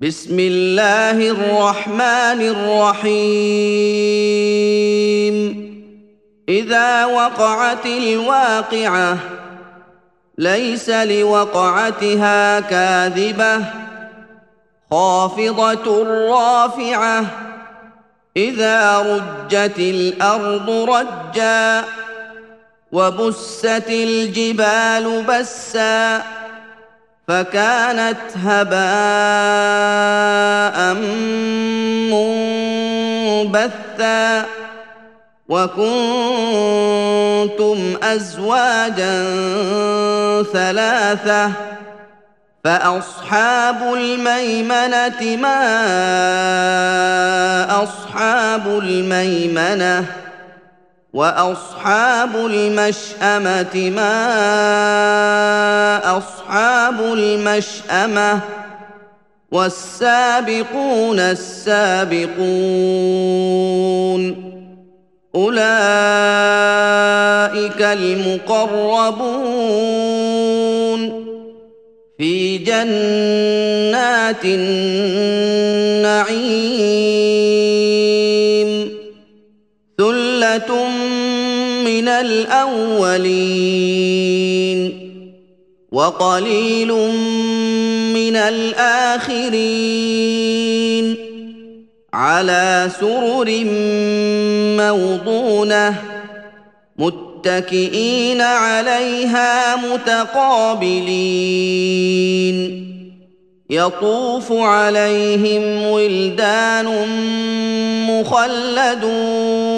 بسم الله الرحمن الرحيم اذا وقعت الواقعه ليس لوقعتها كاذبه خافضه رافعه اذا رجت الأرض رجا وبست الجبال بسا فكانت هباء منبثا وكنتم أزواجا ثلاثة فأصحاب الميمنة ما أصحاب الميمنة وأصحاب المشأمة ما أصحاب المشأمة؟ والسابقون السابقون أولئك المقربون. في جنات النعيم ثلة من الأولين وقليل من الآخرين على سرر موضونة متكئين عليها متقابلين يطوف عليهم ولدان مخلدون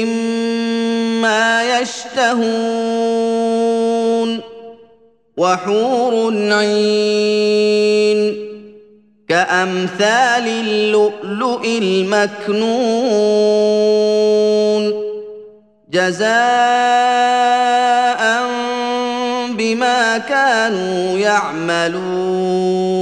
مما يشتهون وحور عين كأمثال اللؤلؤ المكنون جزاء بما كانوا يعملون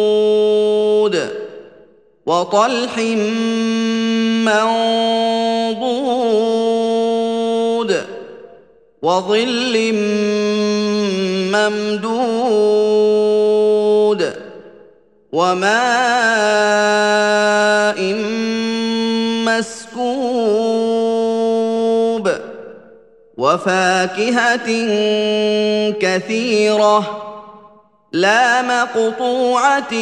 وطلح منضود وظل ممدود وماء مسكوب وفاكهة كثيرة لا مقطوعة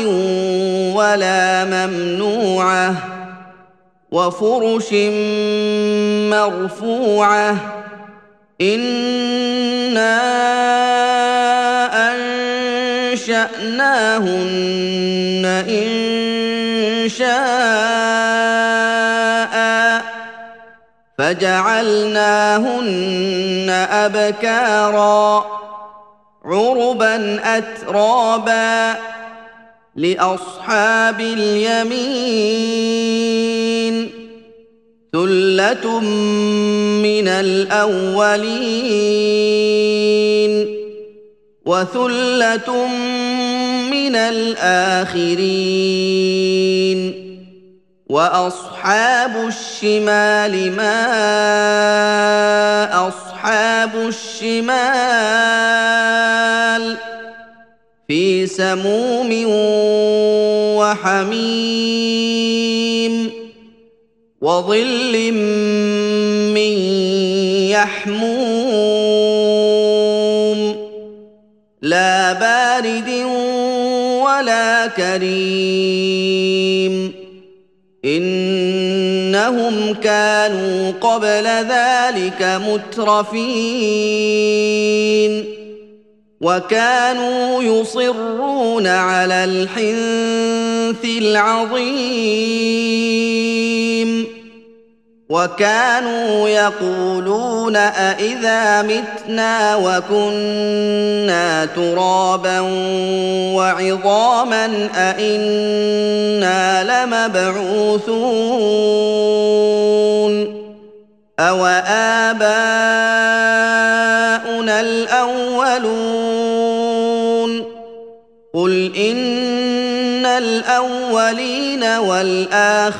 ولا ممنوعة وفرش مرفوعة إنا أنشأناهن إن شاء فجعلناهن أبكارا عربا اترابا لأصحاب اليمين. ثلة من الأولين وثلة من الآخرين. وأصحاب الشمال ما أصحاب الشمال في سموم وحميم وظل من يحموم لا بارد ولا كريم انهم كانوا قبل ذلك مترفين وكانوا يصرون على الحنث العظيم وكانوا يقولون أإذا متنا وكنا ترابا وعظاما أإنا لمبعوثون أو آباؤنا الأولون قل إن الأولين والآخرين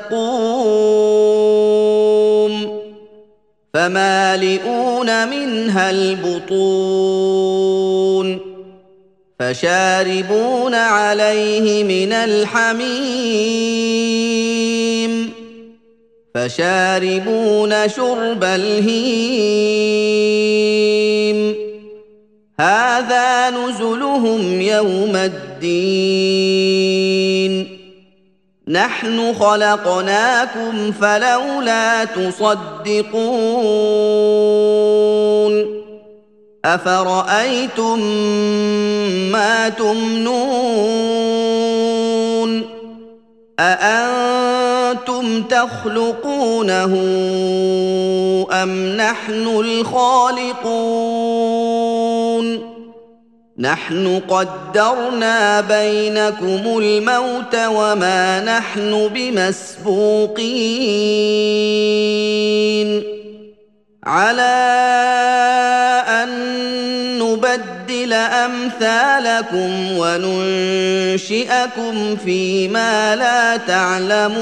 الزقوم فمالئون منها البطون. فشاربون عليه من الحميم. فشاربون شرب الهيم. هذا نزلهم يوم الدين. نحن خلقناكم فلولا تصدقون أفرأيتم ما تمنون أأنتم تخلقونه أم نحن الخالقون نحن قدرنا بينكم الموت وما نحن بمسبوقين. على أن نبدل أمثالكم وننشئكم فيما لا تعلمون.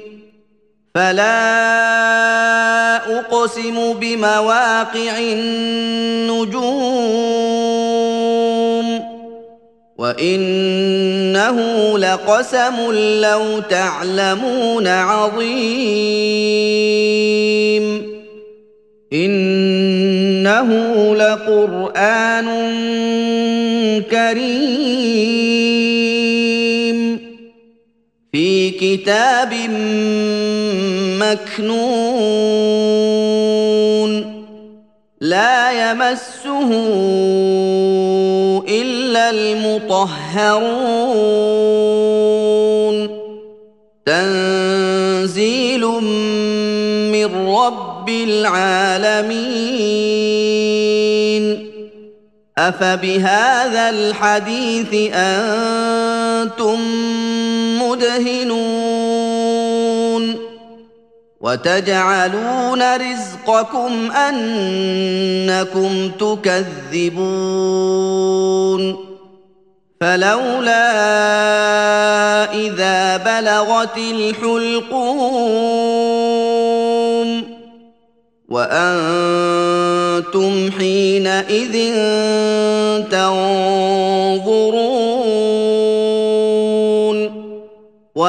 فلا أقسم بمواقع النجوم وإنه لقسم لو تعلمون عظيم إنه لقرآن كريم كتاب مكنون لا يمسه إلا المطهرون. تنزيل من رب العالمين. أفبهذا الحديث أنتم مدهنون. وتجعلون رزقكم أنكم تكذبون. فلولا إذا بلغت الحلقوم. وأنتم حينئذ تنظرون.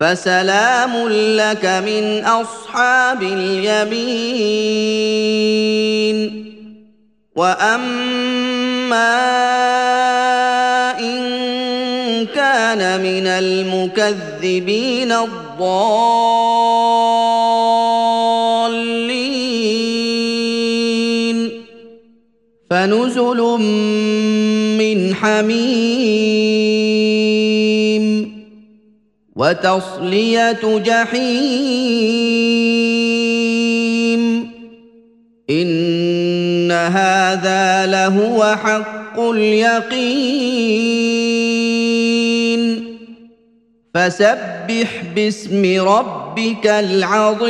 فسلام لك من أصحاب اليمين. وأما إن كان من المكذبين الضالين. فنزل من حميم وتصلية جحيم. إن هذا لهو حق اليقين. فسبح باسم ربك العظيم.